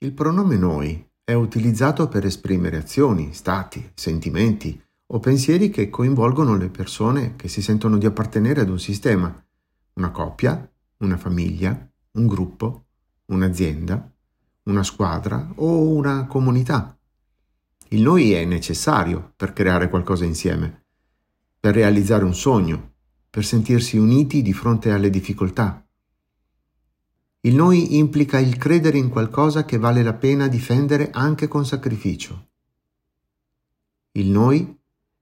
Il pronome noi è utilizzato per esprimere azioni, stati, sentimenti o pensieri che coinvolgono le persone che si sentono di appartenere ad un sistema, una coppia, una famiglia, un gruppo, un'azienda, una squadra o una comunità. Il noi è necessario per creare qualcosa insieme, per realizzare un sogno, per sentirsi uniti di fronte alle difficoltà. Il noi implica il credere in qualcosa che vale la pena difendere anche con sacrificio. Il noi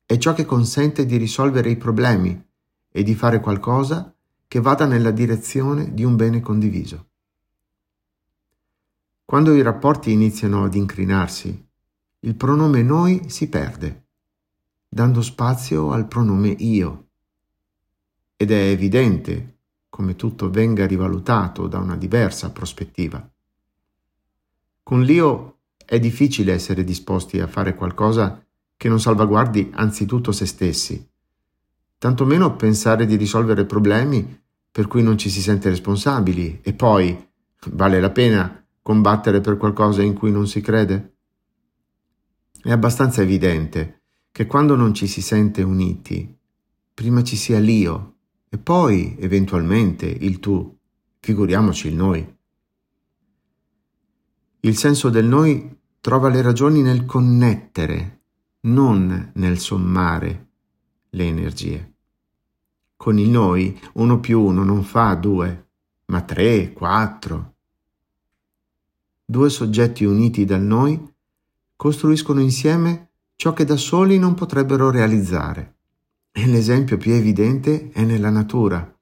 è ciò che consente di risolvere i problemi e di fare qualcosa che vada nella direzione di un bene condiviso. Quando i rapporti iniziano ad incrinarsi, il pronome noi si perde, dando spazio al pronome io. Ed è evidente come tutto venga rivalutato da una diversa prospettiva. Con l'io è difficile essere disposti a fare qualcosa che non salvaguardi anzitutto se stessi, tantomeno pensare di risolvere problemi per cui non ci si sente responsabili e poi vale la pena combattere per qualcosa in cui non si crede? È abbastanza evidente che quando non ci si sente uniti, prima ci sia l'io e poi, eventualmente, il tu, figuriamoci il noi. Il senso del noi trova le ragioni nel connettere, non nel sommare le energie. Con il noi uno più uno non fa due, ma tre, quattro. Due soggetti uniti dal noi costruiscono insieme ciò che da soli non potrebbero realizzare. E l'esempio più evidente è nella natura.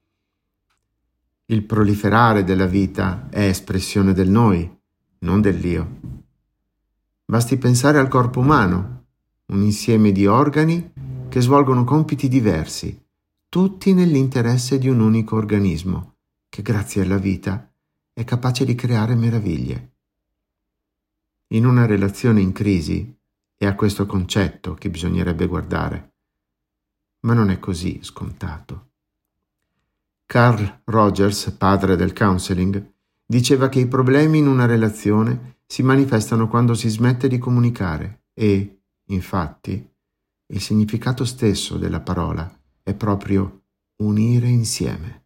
Il proliferare della vita è espressione del noi, non dell'io. Basti pensare al corpo umano, un insieme di organi che svolgono compiti diversi, tutti nell'interesse di un unico organismo, che grazie alla vita è capace di creare meraviglie. In una relazione in crisi è a questo concetto che bisognerebbe guardare, ma non è così scontato. Carl Rogers, padre del counseling, diceva che i problemi in una relazione si manifestano quando si smette di comunicare e, infatti, il significato stesso della parola è proprio unire insieme.